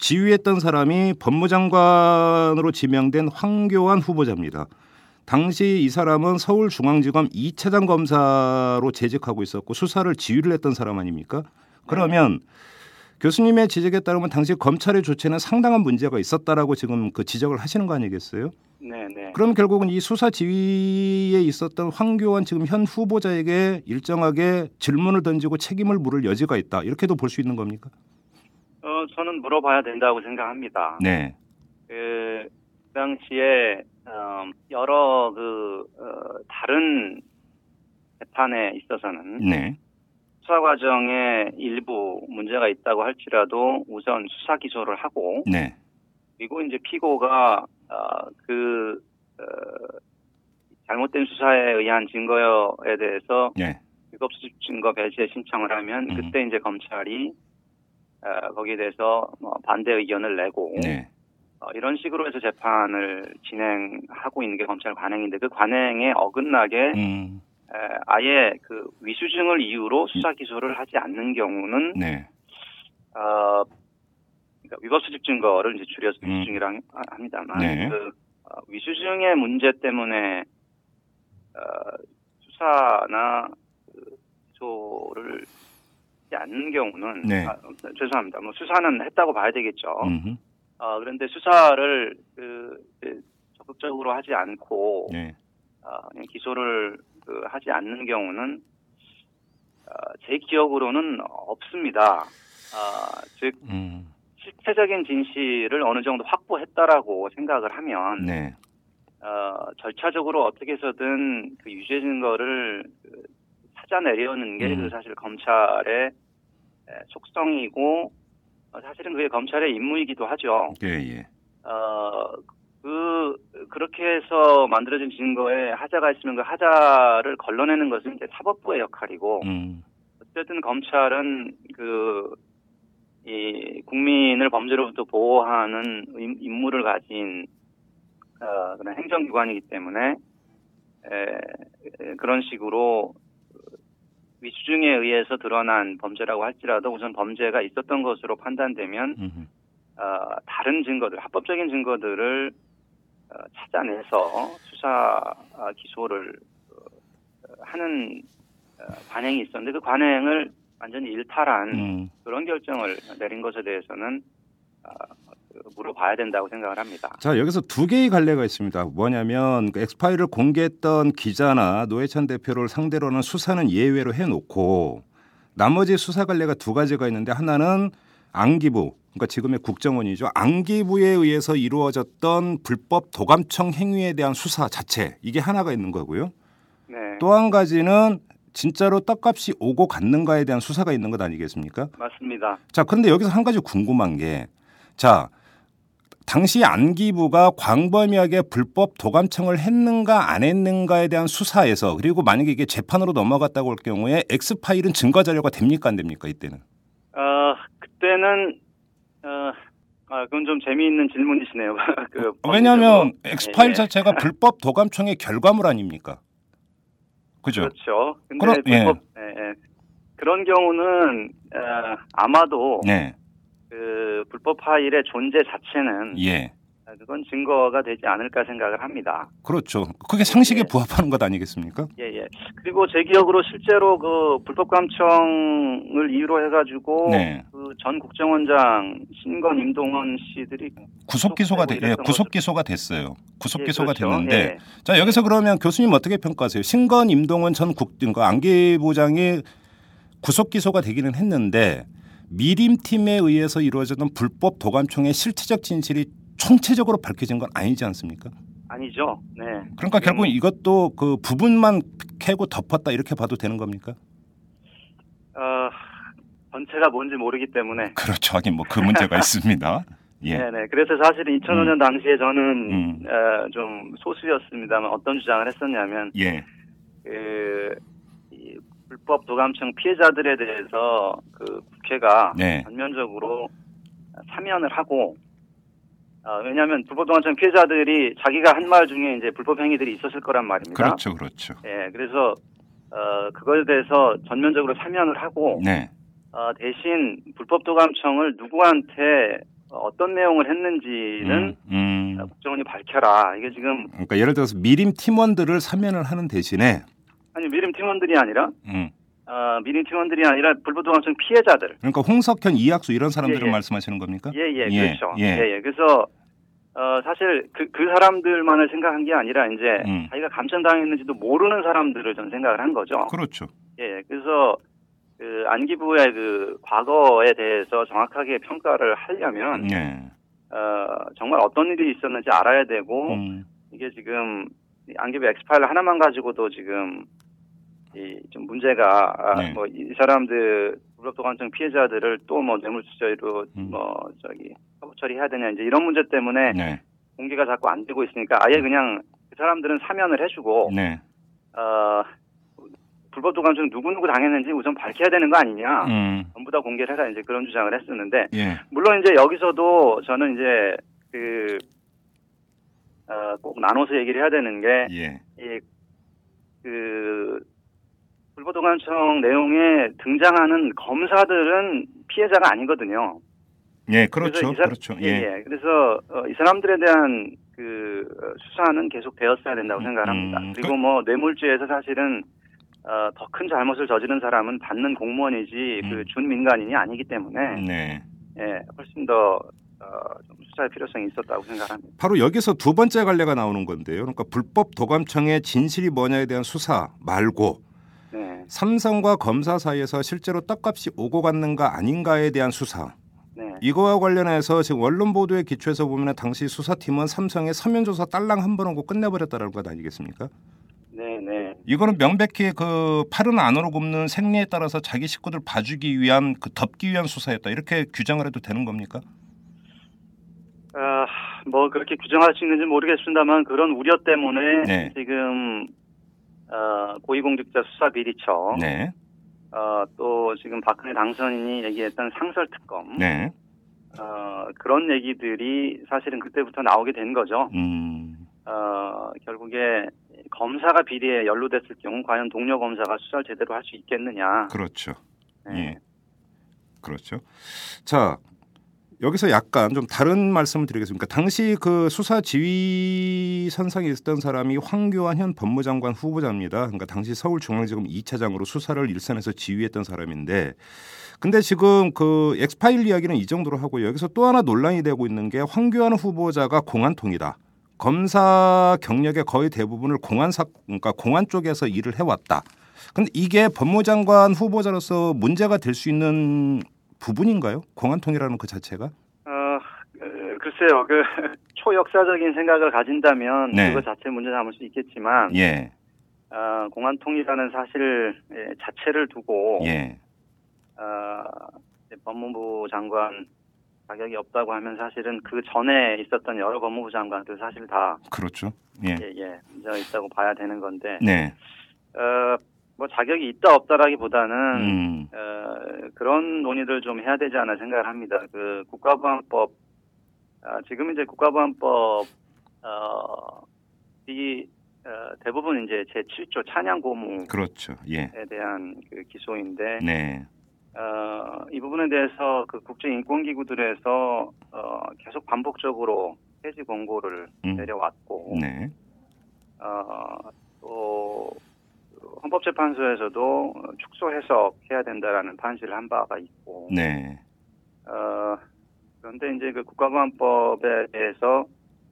지휘했던 사람이 법무장관으로 지명된 황교안 후보자입니다. 당시 이 사람은 서울중앙지검 2차장 검사로 재직하고 있었고 수사를 지휘를 했던 사람 아닙니까? 그러면 교수님의 지적에 따르면 당시 검찰의 조치는 상당한 문제가 있었다라고 지금 그 지적을 하시는 거 아니겠어요? 네, 네. 그럼 결국은 이 수사 지휘에 있었던 황교안 지금 현 후보자에게 일정하게 질문을 던지고 책임을 물을 여지가 있다. 이렇게도 볼 수 있는 겁니까? 어, 저는 물어봐야 된다고 생각합니다. 네. 그, 그 당시에 어, 여러 그 어, 다른 재판에 있어서는 네. 수사 과정에 일부 문제가 있다고 할지라도 우선 수사 기소를 하고 네. 그리고 이제 피고가 어, 그 어, 잘못된 수사에 의한 증거에 대해서 네. 위법 수집 증거 배제 신청을 하면 음. 그때 이제 검찰이 어, 거기에 대해서 뭐 반대 의견을 내고 네. 어, 이런 식으로 해서 재판을 진행하고 있는 게 검찰 관행인데 그 관행에 어긋나게 음. 에, 아예 그 위수증을 이유로 수사 기소를 하지 않는 경우는 네. 어, 그러니까 위법 수집 증거를 이제 줄여서 음. 위수증이라 하- 합니다만 네. 그 어, 위수증의 문제 때문에 어, 수사나 그 기소를 하지 않는 경우는 네. 아, 죄송합니다. 뭐 수사는 했다고 봐야 되겠죠. 음흠. 어, 그런데 수사를 그 이제 적극적으로 하지 않고 네. 어, 그냥 기소를 그 하지 않는 경우는 어, 제 기억으로는 없습니다. 어, 즉 음. 실체적인 진실을 어느 정도 확보했다라고 생각을 하면 네. 어, 절차적으로 어떻게 해서든 그 유죄 증거를 그 찾아내려는 게 음. 그 사실 검찰의 에, 속성이고 어, 사실은 그게 검찰의 임무이기도 하죠. 예, 예. 어, 그, 그렇게 해서 만들어진 증거에 하자가 있으면 그 하자를 걸러내는 것은 이제 사법부의 역할이고, 음. 어쨌든 검찰은 그, 이, 국민을 범죄로부터 보호하는 임- 임무를 가진, 어, 그런 행정기관이기 때문에, 에, 에, 그런 식으로 위수증에 의해서 드러난 범죄라고 할지라도 우선 범죄가 있었던 것으로 판단되면 음흠. 어, 다른 증거들, 합법적인 증거들을 어, 찾아내서 수사 아, 기소를 어, 하는 어, 관행이 있었는데 그 관행을 완전히 일탈한 음. 그런 결정을 내린 것에 대해서는 어, 그 물어봐야 된다고 생각을 합니다. 자 여기서 두 개의 갈래가 있습니다. 뭐냐면 그 엑스파일을 공개했던 기자나 노회찬 대표를 상대로는 수사는 예외로 해놓고 나머지 수사 갈래가 두 가지가 있는데 하나는 안기부 그러니까 지금의 국정원이죠. 안기부에 의해서 이루어졌던 불법 도감청 행위에 대한 수사 자체 이게 하나가 있는 거고요. 네, 또 한 가지는 진짜로 떡값이 오고 갔는가에 대한 수사가 있는 것 아니겠습니까? 맞습니다. 자, 그런데 여기서 한 가지 궁금한 게, 자, 당시 안기부가 광범위하게 불법 도감청을 했는가 안 했는가에 대한 수사에서 그리고 만약에 이게 재판으로 넘어갔다고 할 경우에 X 파일은 증거 자료가 됩니까 안 됩니까 이때는? 어, 그때는 어, 아, 그건 좀 재미있는 질문이시네요. 그 왜냐하면 엑스 파일 예, 예. 자체가 불법 도감청의 결과물 아닙니까? 그죠? 그렇죠. 근데 그럼- 예. 불법, 예, 예. 그런 경우는 어, 아마도 네. 그 불법 파일의 존재 자체는 예. 아, 그건 증거가 되지 않을까 생각을 합니다. 그렇죠. 그게 상식에 예. 부합하는 것 아니겠습니까? 예, 예. 그리고 제 기억으로 실제로 그 불법 감청을 이유로 해가지고 네. 그전 국정원장 신건 임동원 씨들이 구속 기소가 돼, 예, 구속 기소가 됐어요. 구속 예, 기소가 그렇죠. 됐는데 예. 자 여기서 그러면 교수님 어떻게 평가하세요? 신건 임동원 전 국, 그 안기부장이 구속 기소가 되기는 했는데 미림팀에 의해서 이루어졌던 불법 도감청의 실체적 진실이 총체적으로 밝혀진 건 아니지 않습니까? 아니죠. 네. 그러니까 결국 이것도 그 부분만 캐고 덮었다 이렇게 봐도 되는 겁니까? 어, 전체가 뭔지 모르기 때문에. 그렇죠. 하긴 뭐 그 문제가 있습니다. 예. 네네. 그래서 사실은 2005년 당시에 저는 음. 어, 좀 소수였습니다만 어떤 주장을 했었냐면 예. 그 이, 불법 도감청 피해자들에 대해서 그 국회가 네. 전면적으로 사면을 하고 어, 왜냐하면 불법 도감청 피해자들이 자기가 한 말 중에 이제 불법 행위들이 있었을 거란 말입니다. 그렇죠. 그렇죠. 예, 그래서 어, 그거에 대해서 전면적으로 사면을 하고 네. 어, 대신 불법 도감청을 누구한테 어떤 내용을 했는지는 음, 음. 어, 국정원이 밝혀라. 이게 지금 그러니까 예를 들어서 미림 팀원들을 사면을 하는 대신에 아니 미림 팀원들이 아니라 음, 어, 미림 팀원들이 아니라 불법 도감청 피해자들. 그러니까 홍석현, 이학수 이런 사람들을 예, 예. 말씀하시는 겁니까? 예, 예, 예, 그렇죠. 예. 예, 예. 그래서 어, 사실 그, 그 사람들만을 생각한 게 아니라 이제 음. 자기가 감청당했는지도 모르는 사람들을 전 생각을 한 거죠. 그렇죠. 예, 그래서 그 안기부의 그 과거에 대해서 정확하게 평가를 하려면 예. 어, 정말 어떤 일이 있었는지 알아야 되고 음, 이게 지금 이 안기부 엑스파일 하나만 가지고도 지금 이좀 문제가 아, 네. 뭐이 사람들 불법도감청 피해자들을 또 뭐 뇌물수수로 음. 뭐 저기 사법 처리해야 되냐 이제 이런 문제 때문에 네. 공개가 자꾸 안 되고 있으니까 아예 그냥 그 사람들은 사면을 해주고 네. 어 불법도감청 누구 누구 당했는지 우선 밝혀야 되는 거 아니냐 음, 전부 다 공개를 해라 이제 그런 주장을 했었는데 예. 물론 이제 여기서도 저는 이제 그, 어, 꼭 나눠서 얘기를 해야 되는 게, 예. 이, 그, 불법도감청 내용에 등장하는 검사들은 피해자가 아니거든요. 예, 그렇죠. 사- 그렇죠. 예, 예. 예. 그래서, 어, 이 사람들에 대한 그, 어, 수사는 계속 되었어야 된다고 음, 생각을 합니다. 음, 그리고 뭐, 뇌물죄에서 사실은, 어, 더 큰 잘못을 저지른 사람은 받는 공무원이지, 음. 그 준민간인이 아니기 때문에, 네. 예, 훨씬 더, 어, 좀 수사의 필요성이 있었다고 생각합니다. 바로 여기서 두 번째 갈래가 나오는 건데요. 그러니까 불법 도감청의 진실이 뭐냐에 대한 수사 말고 네, 삼성과 검사 사이에서 실제로 떡값이 오고 갔는가 아닌가에 대한 수사. 네. 이거와 관련해서 지금 언론 보도에 기초해서 보면 당시 수사팀은 삼성의 서면 조사 딸랑 한 번 하고 끝내버렸다는 것 아니겠습니까? 네, 네. 이거는 명백히 그 팔은 안으로 굽는 생리에 따라서 자기 식구들 봐주기 위한 그 덮기 위한 수사였다 이렇게 규정을 해도 되는 겁니까? 아, 뭐 그렇게 규정할 수 있는지 모르겠습니다만 그런 우려 때문에 네. 지금 어, 고위공직자 수사 비리처, 네, 어, 또 지금 박근혜 당선인이 얘기했던 상설 특검, 네, 어, 그런 얘기들이 사실은 그때부터 나오게 된 거죠. 음, 어, 결국에 검사가 비리에 연루됐을 경우 과연 동료 검사가 수사를 제대로 할 수 있겠느냐. 그렇죠. 네. 예. 그렇죠. 자, 여기서 약간 좀 다른 말씀을 드리겠습니다. 당시 그 수사 지휘 선상에 있었던 사람이 황교안 현 법무장관 후보자입니다. 그러니까 당시 서울중앙지검 2차장으로 수사를 일선에서 지휘했던 사람인데 근데 지금 그 엑스파일 이야기는 이 정도로 하고 여기서 또 하나 논란이 되고 있는 게 황교안 후보자가 공안통이다. 검사 경력의 거의 대부분을 공안사 그러니까 공안 쪽에서 일을 해왔다. 근데 이게 법무장관 후보자로서 문제가 될 수 있는 부분인가요? 공안통이라는 그 자체가? 어, 어, 글쎄요, 그 초역사적인 생각을 가진다면 네. 그거 자체 문제 삼을 수 있겠지만 예, 어, 공안통이라는 사실 예, 자체를 두고 예, 어, 법무부 장관 자격이 없다고 하면 사실은 그 전에 있었던 여러 법무부 장관들 사실 다 그렇죠. 예, 예, 예, 문제가 있다고 봐야 되는 건데 네, 어, 뭐 자격이 있다 없다라기보다는 음, 어, 그런 논의를 좀 해야 되지 않나 생각을 합니다. 그 국가보안법 아, 지금 이제 국가보안법 어, 이 어, 대부분 이제 제 7조 찬양 고무에 그렇죠. 예. 대한 그 기소인데 네. 어, 이 부분에 대해서 그 국제 인권 기구들에서 어, 계속 반복적으로 폐지 권고를 음. 내려왔고 네. 어, 또 헌법재판소에서도 축소 해석해야 된다라는 판시를 한 바가 있고 네. 어, 그런데 이제 그 국가보안법에 대해서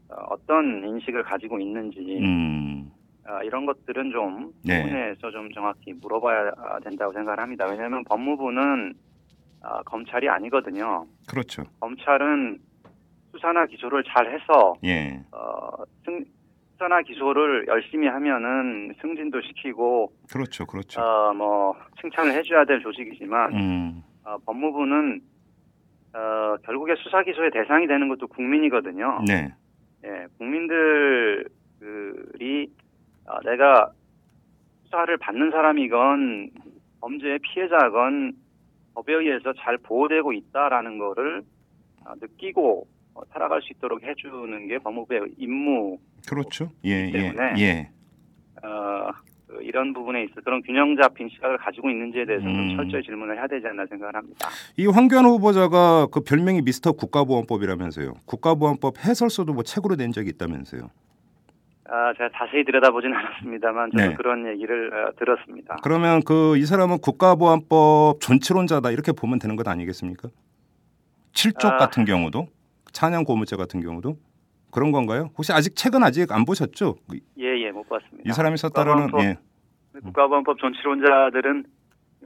어, 어떤 인식을 가지고 있는지 음. 어, 이런 것들은 좀 네. 부분에서 좀 정확히 물어봐야 된다고 생각을 합니다. 왜냐하면 법무부는 어, 검찰이 아니거든요. 그렇죠. 검찰은 수사나 기소를 잘 해서 예. 어, 승, 수사나 기소를 열심히 하면은 승진도 시키고 그렇죠. 그렇죠. 어, 뭐 칭찬을 해줘야 될 조직이지만 음. 어, 법무부는 어, 결국에 수사 기소의 대상이 되는 것도 국민이거든요. 네. 예, 국민들이 어, 내가 수사를 받는 사람이건 범죄의 피해자건 법에 의해서 잘 보호되고 있다라는 거를 어, 느끼고 어, 살아갈 수 있도록 해주는 게 법무부의 임무. 그렇죠. 예, 예. 때문에 예. 어, 그 이런 부분에 있어 그런 균형 잡힌 시각을 가지고 있는지에 대해서 음. 좀 철저히 질문을 해야 되지 않나 생각을 합니다. 이 황교안 후보자가 그 별명이 미스터 국가보안법이라면서요. 국가보안법 해설서도 뭐 책으로 낸 적이 있다면서요. 아, 제가 자세히 들여다보진 않았습니다만 저도 네. 그런 얘기를 어, 들었습니다. 그러면 그 이 사람은 국가보안법 존치론자다 이렇게 보면 되는 것 아니겠습니까? 7쪽 아. 같은 경우도 찬양 고무죄 같은 경우도 그런 건가요? 혹시 아직 책은 아직 안 보셨죠? 예, 예, 못 봤습니다. 이 사람이 썼다라는 국가보안법- 예. 국가보안법 존치론자들은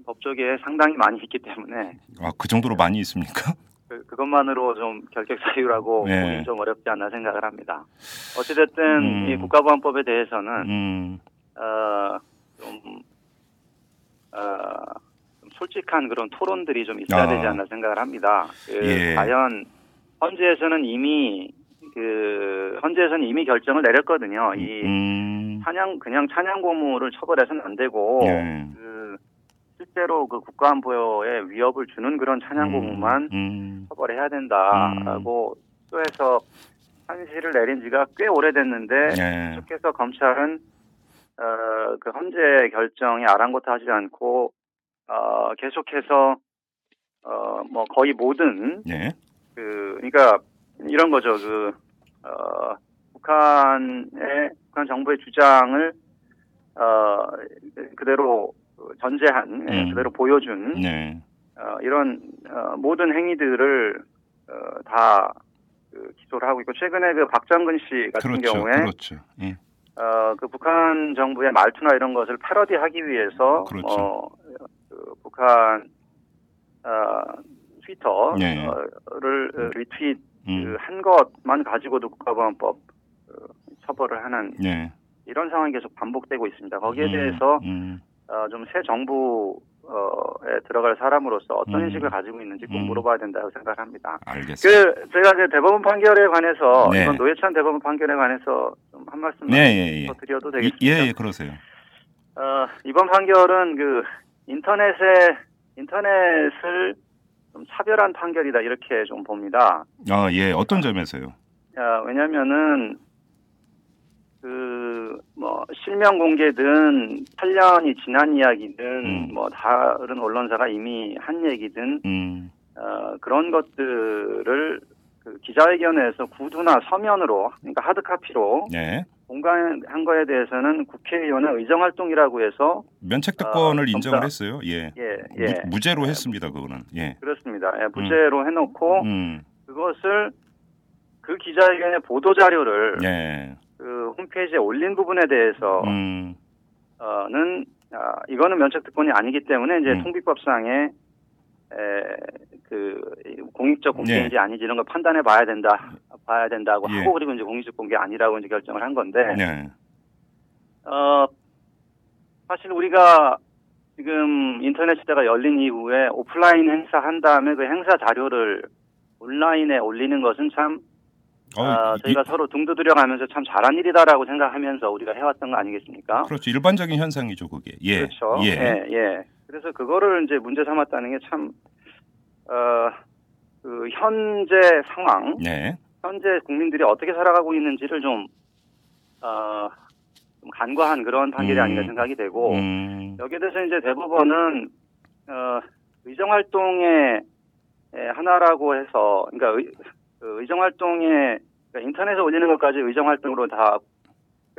법조계에 상당히 많이 있기 때문에 아, 그 정도로 많이 있습니까? 그, 그것만으로 좀 결격 사유라고 네. 좀 어렵지 않나 생각을 합니다. 어찌됐든 음. 이 국가보안법에 대해서는 음. 어, 좀, 어, 좀 솔직한 그런 토론들이 좀 있어야 아. 되지 않나 생각을 합니다. 그 예. 과연 헌재에서는 이미 그 헌재에서는 이미 결정을 내렸거든요. 이 음. 찬양 그냥 찬양 고무를 처벌해서는 안 되고 예. 그 실제로 그 국가안보에 위협을 주는 그런 찬양 고무만 음. 처벌해야 된다라고 또해서 판시를 내린 지가 꽤 오래됐는데 예. 계속해서 검찰은 어, 그 헌재 결정에 아랑곳하지 않고 어, 계속해서 어, 뭐 거의 모든 예. 그 그러니까 이런 거죠. 그 어, 북한의 북한 정부의 주장을 어, 그대로 전제한 예, 음. 그대로 보여준 네. 어, 이런 어, 모든 행위들을 어, 다 그, 기소를 하고 있고 최근에 그 박정근 씨 같은 그렇죠. 경우에 그렇죠. 예. 어, 그 북한 정부의 말투나 이런 것을 패러디하기 위해서 그렇죠. 어, 그 북한 어, 네. 트위터를 리트윗 음. 그한 것만 가지고도 국가보안법 어, 처벌을 하는 네. 이런 상황이 계속 반복되고 있습니다. 거기에 음. 대해서 음. 어, 좀 새 정부에 들어갈 사람으로서 어떤 음. 인식을 가지고 있는지 꼭 음. 물어봐야 된다고 생각합니다. 알겠습니다. 그 제가 이제 대법원 판결에 관해서 네. 이번 노회찬 대법원 판결에 관해서 좀 한 말씀 네, 예, 예. 더 드려도 예, 되겠습니까? 예, 예, 그러세요. 어, 이번 판결은 그 인터넷에 인터넷을 좀 차별한 판결이다 이렇게 좀 봅니다. 아, 예. 어떤 점에서요? 야, 왜냐면은 그 뭐 실명 공개든 8년이 지난 이야기든 음. 뭐 다른 언론사가 이미 한 얘기든 음. 어, 그런 것들을 그 기자회견에서 구두나 서면으로 그러니까 하드 카피로 네. 공개한 거에 대해서는 국회의원의 의정 활동이라고 해서 면책 특권을 아, 인정을 검사- 했어요. 예. 예, 예. 무, 죄로 했습니다. 그거는. 예. 그렇습니다. 예, 무죄로 해놓고 음. 그것을 그 기자회견의 보도 자료를 예. 그 홈페이지에 올린 부분에 대해서는 음. 아, 이거는 면책 특권이 아니기 때문에 이제 음. 통비법상에 에, 그 공익적 공개인지 네. 아닌지 이런 걸 판단해 봐야 된다 봐야 된다고 예. 하고 그리고 이제 공익적 공개 아니라고 이제 결정을 한 건데 네. 어 사실 우리가 지금 인터넷 시대가 열린 이후에 오프라인 행사 한 다음에 그 행사 자료를 온라인에 올리는 것은 참 어, 아, 이- 저희가 서로 등 두드려가면서 참 잘한 일이다라고 생각하면서 우리가 해왔던 거 아니겠습니까? 그렇죠. 일반적인 현상이죠, 그게. 예. 그렇죠. 예. 예, 예. 그래서 그거를 이제 문제 삼았다는 게 참, 어, 그 현재 상황, 네. 현재 국민들이 어떻게 살아가고 있는지를 좀, 어, 좀 간과한 그런 판결이 음. 아닌가 생각이 되고 음, 여기에 대해서 이제 대법원은 어, 의정 활동의 에, 하나라고 해서 그러니까 의, 그 의정 활동에 그러니까 인터넷에 올리는 것까지 의정 활동으로 다그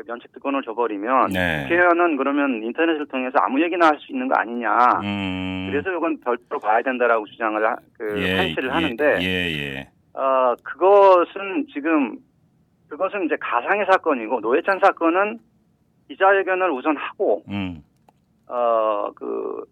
면책 특권을 줘버리면 네. 국회의원은 그러면 인터넷을 통해서 아무 얘기나 할 수 있는 거 아니냐. 음, 그래서 이건 별도로 봐야 된다라고 주장을 하, 그 예, 판시를 예, 하는데 예, 예. 어 그것은 지금 그것은 이제 가상의 사건이고 노회찬 사건은 기자회견을 우선 하고 음, 어그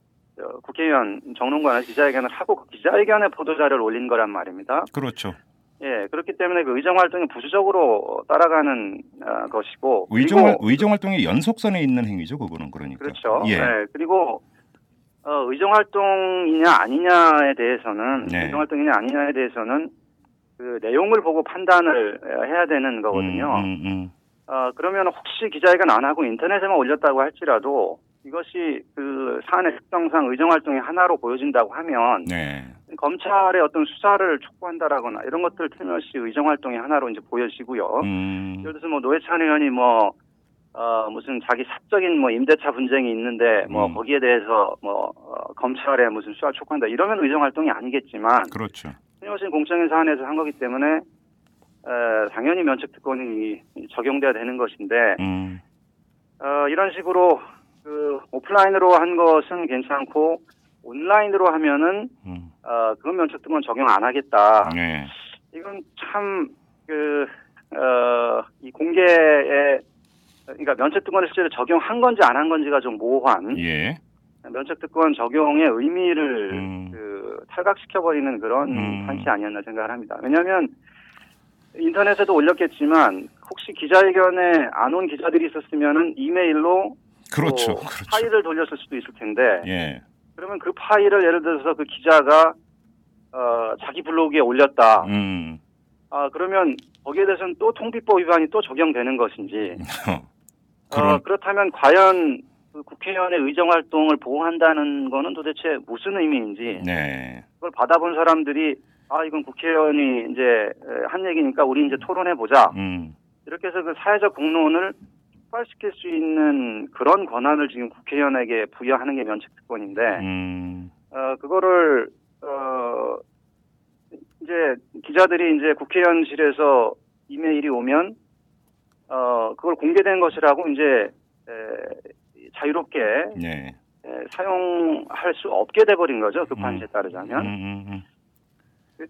국회의원 정론관에서 기자회견을 하고 그 기자회견에 보도 자료를 올린 거란 말입니다. 그렇죠. 예 그렇기 때문에 그 의정 활동이 부수적으로 따라가는 어, 것이고 의정 의정 활동의 연속선에 있는 행위죠, 그거는 그러니까. 그렇죠. 예. 네, 그리고 어, 의정 활동이냐 아니냐에 대해서는 네. 의정 활동이냐 아니냐에 대해서는 그 내용을 보고 판단을 어, 해야 되는 거거든요. 음, 음, 음. 어, 그러면 혹시 기자회견 안 하고 인터넷에만 올렸다고 할지라도 이것이 그 사안의 특성상 의정 활동의 하나로 보여진다고 하면 네. 검찰의 어떤 수사를 촉구한다라거나 이런 것들 틀림없이 의정 활동의 하나로 이제 보여지고요. 음, 예를 들어서 뭐 노회찬 의원이 뭐, 어, 무슨 자기 사적인 뭐 임대차 분쟁이 있는데 뭐 음. 거기에 대해서 뭐, 어, 검찰에 무슨 수사 촉구한다 이러면 의정 활동이 아니겠지만 그렇죠. 틀림없이 공적인 사안에서 한 거기 때문에 에, 당연히 면책 특권이 적용돼야 되는 것인데 음, 어, 이런 식으로 그 오프라인으로 한 것은 괜찮고 온라인으로 하면은 음. 어, 그건 면책 특권 적용 안 하겠다. 네. 이건 참, 그, 어, 이 공개에, 그러니까 면책특권을 실제로 적용한 건지 안 한 건지가 좀 모호한 예. 면책특권 적용의 의미를 음. 그 탈각시켜버리는 그런 음. 판시 아니었나 생각을 합니다. 왜냐하면 인터넷에도 올렸겠지만 혹시 기자회견에 안 온 기자들이 있었으면은 이메일로 그렇죠. 또 그렇죠. 파일을 돌렸을 수도 있을 텐데 예. 그러면 그 파일을 예를 들어서 그 기자가 어, 자기 블로그에 올렸다. 음. 아, 그러면 거기에 대해서는 또 통비법 위반이 또 적용되는 것인지. 어, 그런 그렇다면 과연 그 국회의원의 의정 활동을 보호한다는 거는 도대체 무슨 의미인지 네. 그걸 받아본 사람들이 아, 이건 국회의원이 이제 에, 한 얘기니까 우리 이제 토론해 보자. 음. 이렇게 해서 그 사회적 공론을 촉발시킬 수 있는 그런 권한을 지금 국회의원에게 부여하는 게 면책특권인데 음. 어, 그거를, 어, 이제 기자들이 이제 국회의원실에서 이메일이 오면, 어, 그걸 공개된 것이라고 이제, 에, 자유롭게 네. 에, 사용할 수 없게 돼버린 거죠. 그 음. 판시에 따르자면. 음, 음, 음.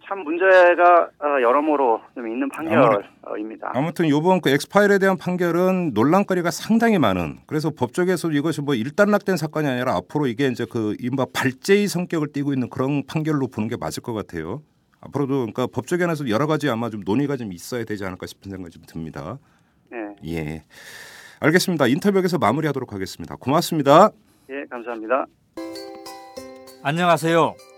참 문제가 어, 여러모로 좀 있는 판결입니다. 아무튼 이번 그 엑스파일에 대한 판결은 논란거리가 상당히 많은 그래서 법조계에서 이것이 뭐 일단락된 사건이 아니라 앞으로 이게 이제 그 이른바 발제의 성격을 띠고 있는 그런 판결로 보는 게 맞을 것 같아요. 앞으로도 그러니까 법조계에서 여러 가지 아마 좀 논의가 좀 있어야 되지 않을까 싶은 생각이 좀 듭니다. 네. 예. 알겠습니다. 인터뷰 여기서 마무리하도록 하겠습니다. 고맙습니다. 예, 감사합니다. 안녕하세요.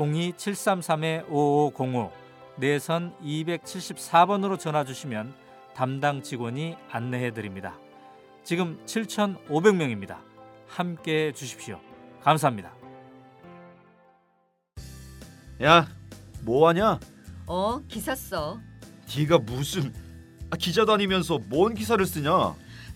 02-733-5505 내선 274번으로 전화 주시면 담당 직원이 안내해 드립니다. 지금 7,500명입니다. 함께 해 주십시오. 감사합니다. 야, 뭐 하냐? 어, 기사 써. 네가 무슨 아, 기자도 아니면서 뭔 기사를 쓰냐?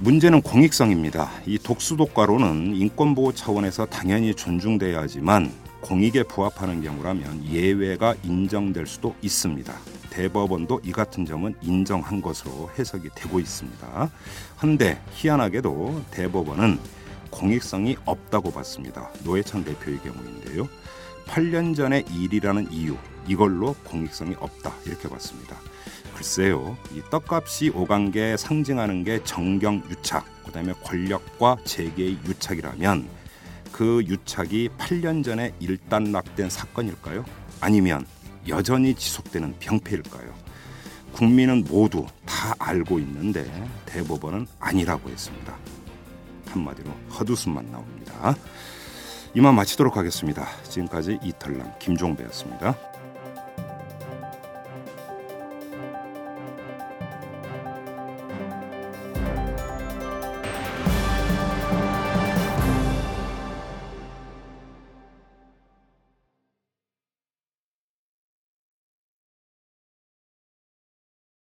문제는 공익성입니다. 이 독수독과로는 인권보호 차원에서 당연히 존중돼야 하지만 공익에 부합하는 경우라면 예외가 인정될 수도 있습니다. 대법원도 이 같은 점은 인정한 것으로 해석이 되고 있습니다. 한데 희한하게도 대법원은 공익성이 없다고 봤습니다. 노회찬 대표의 경우인데요. 8년 전의 일이라는 이유 이걸로 공익성이 없다 이렇게 봤습니다. 글쎄요, 이 떡값이 오간 게 상징하는 게 정경 유착, 그다음에 권력과 재계의 유착이라면 그 유착이 8년 전에 일단락된 사건일까요? 아니면 여전히 지속되는 병폐일까요? 국민은 모두 다 알고 있는데 대법원은 아니라고 했습니다. 한마디로 헛웃음만 나옵니다. 이만 마치도록 하겠습니다. 지금까지 이털남 김종배였습니다.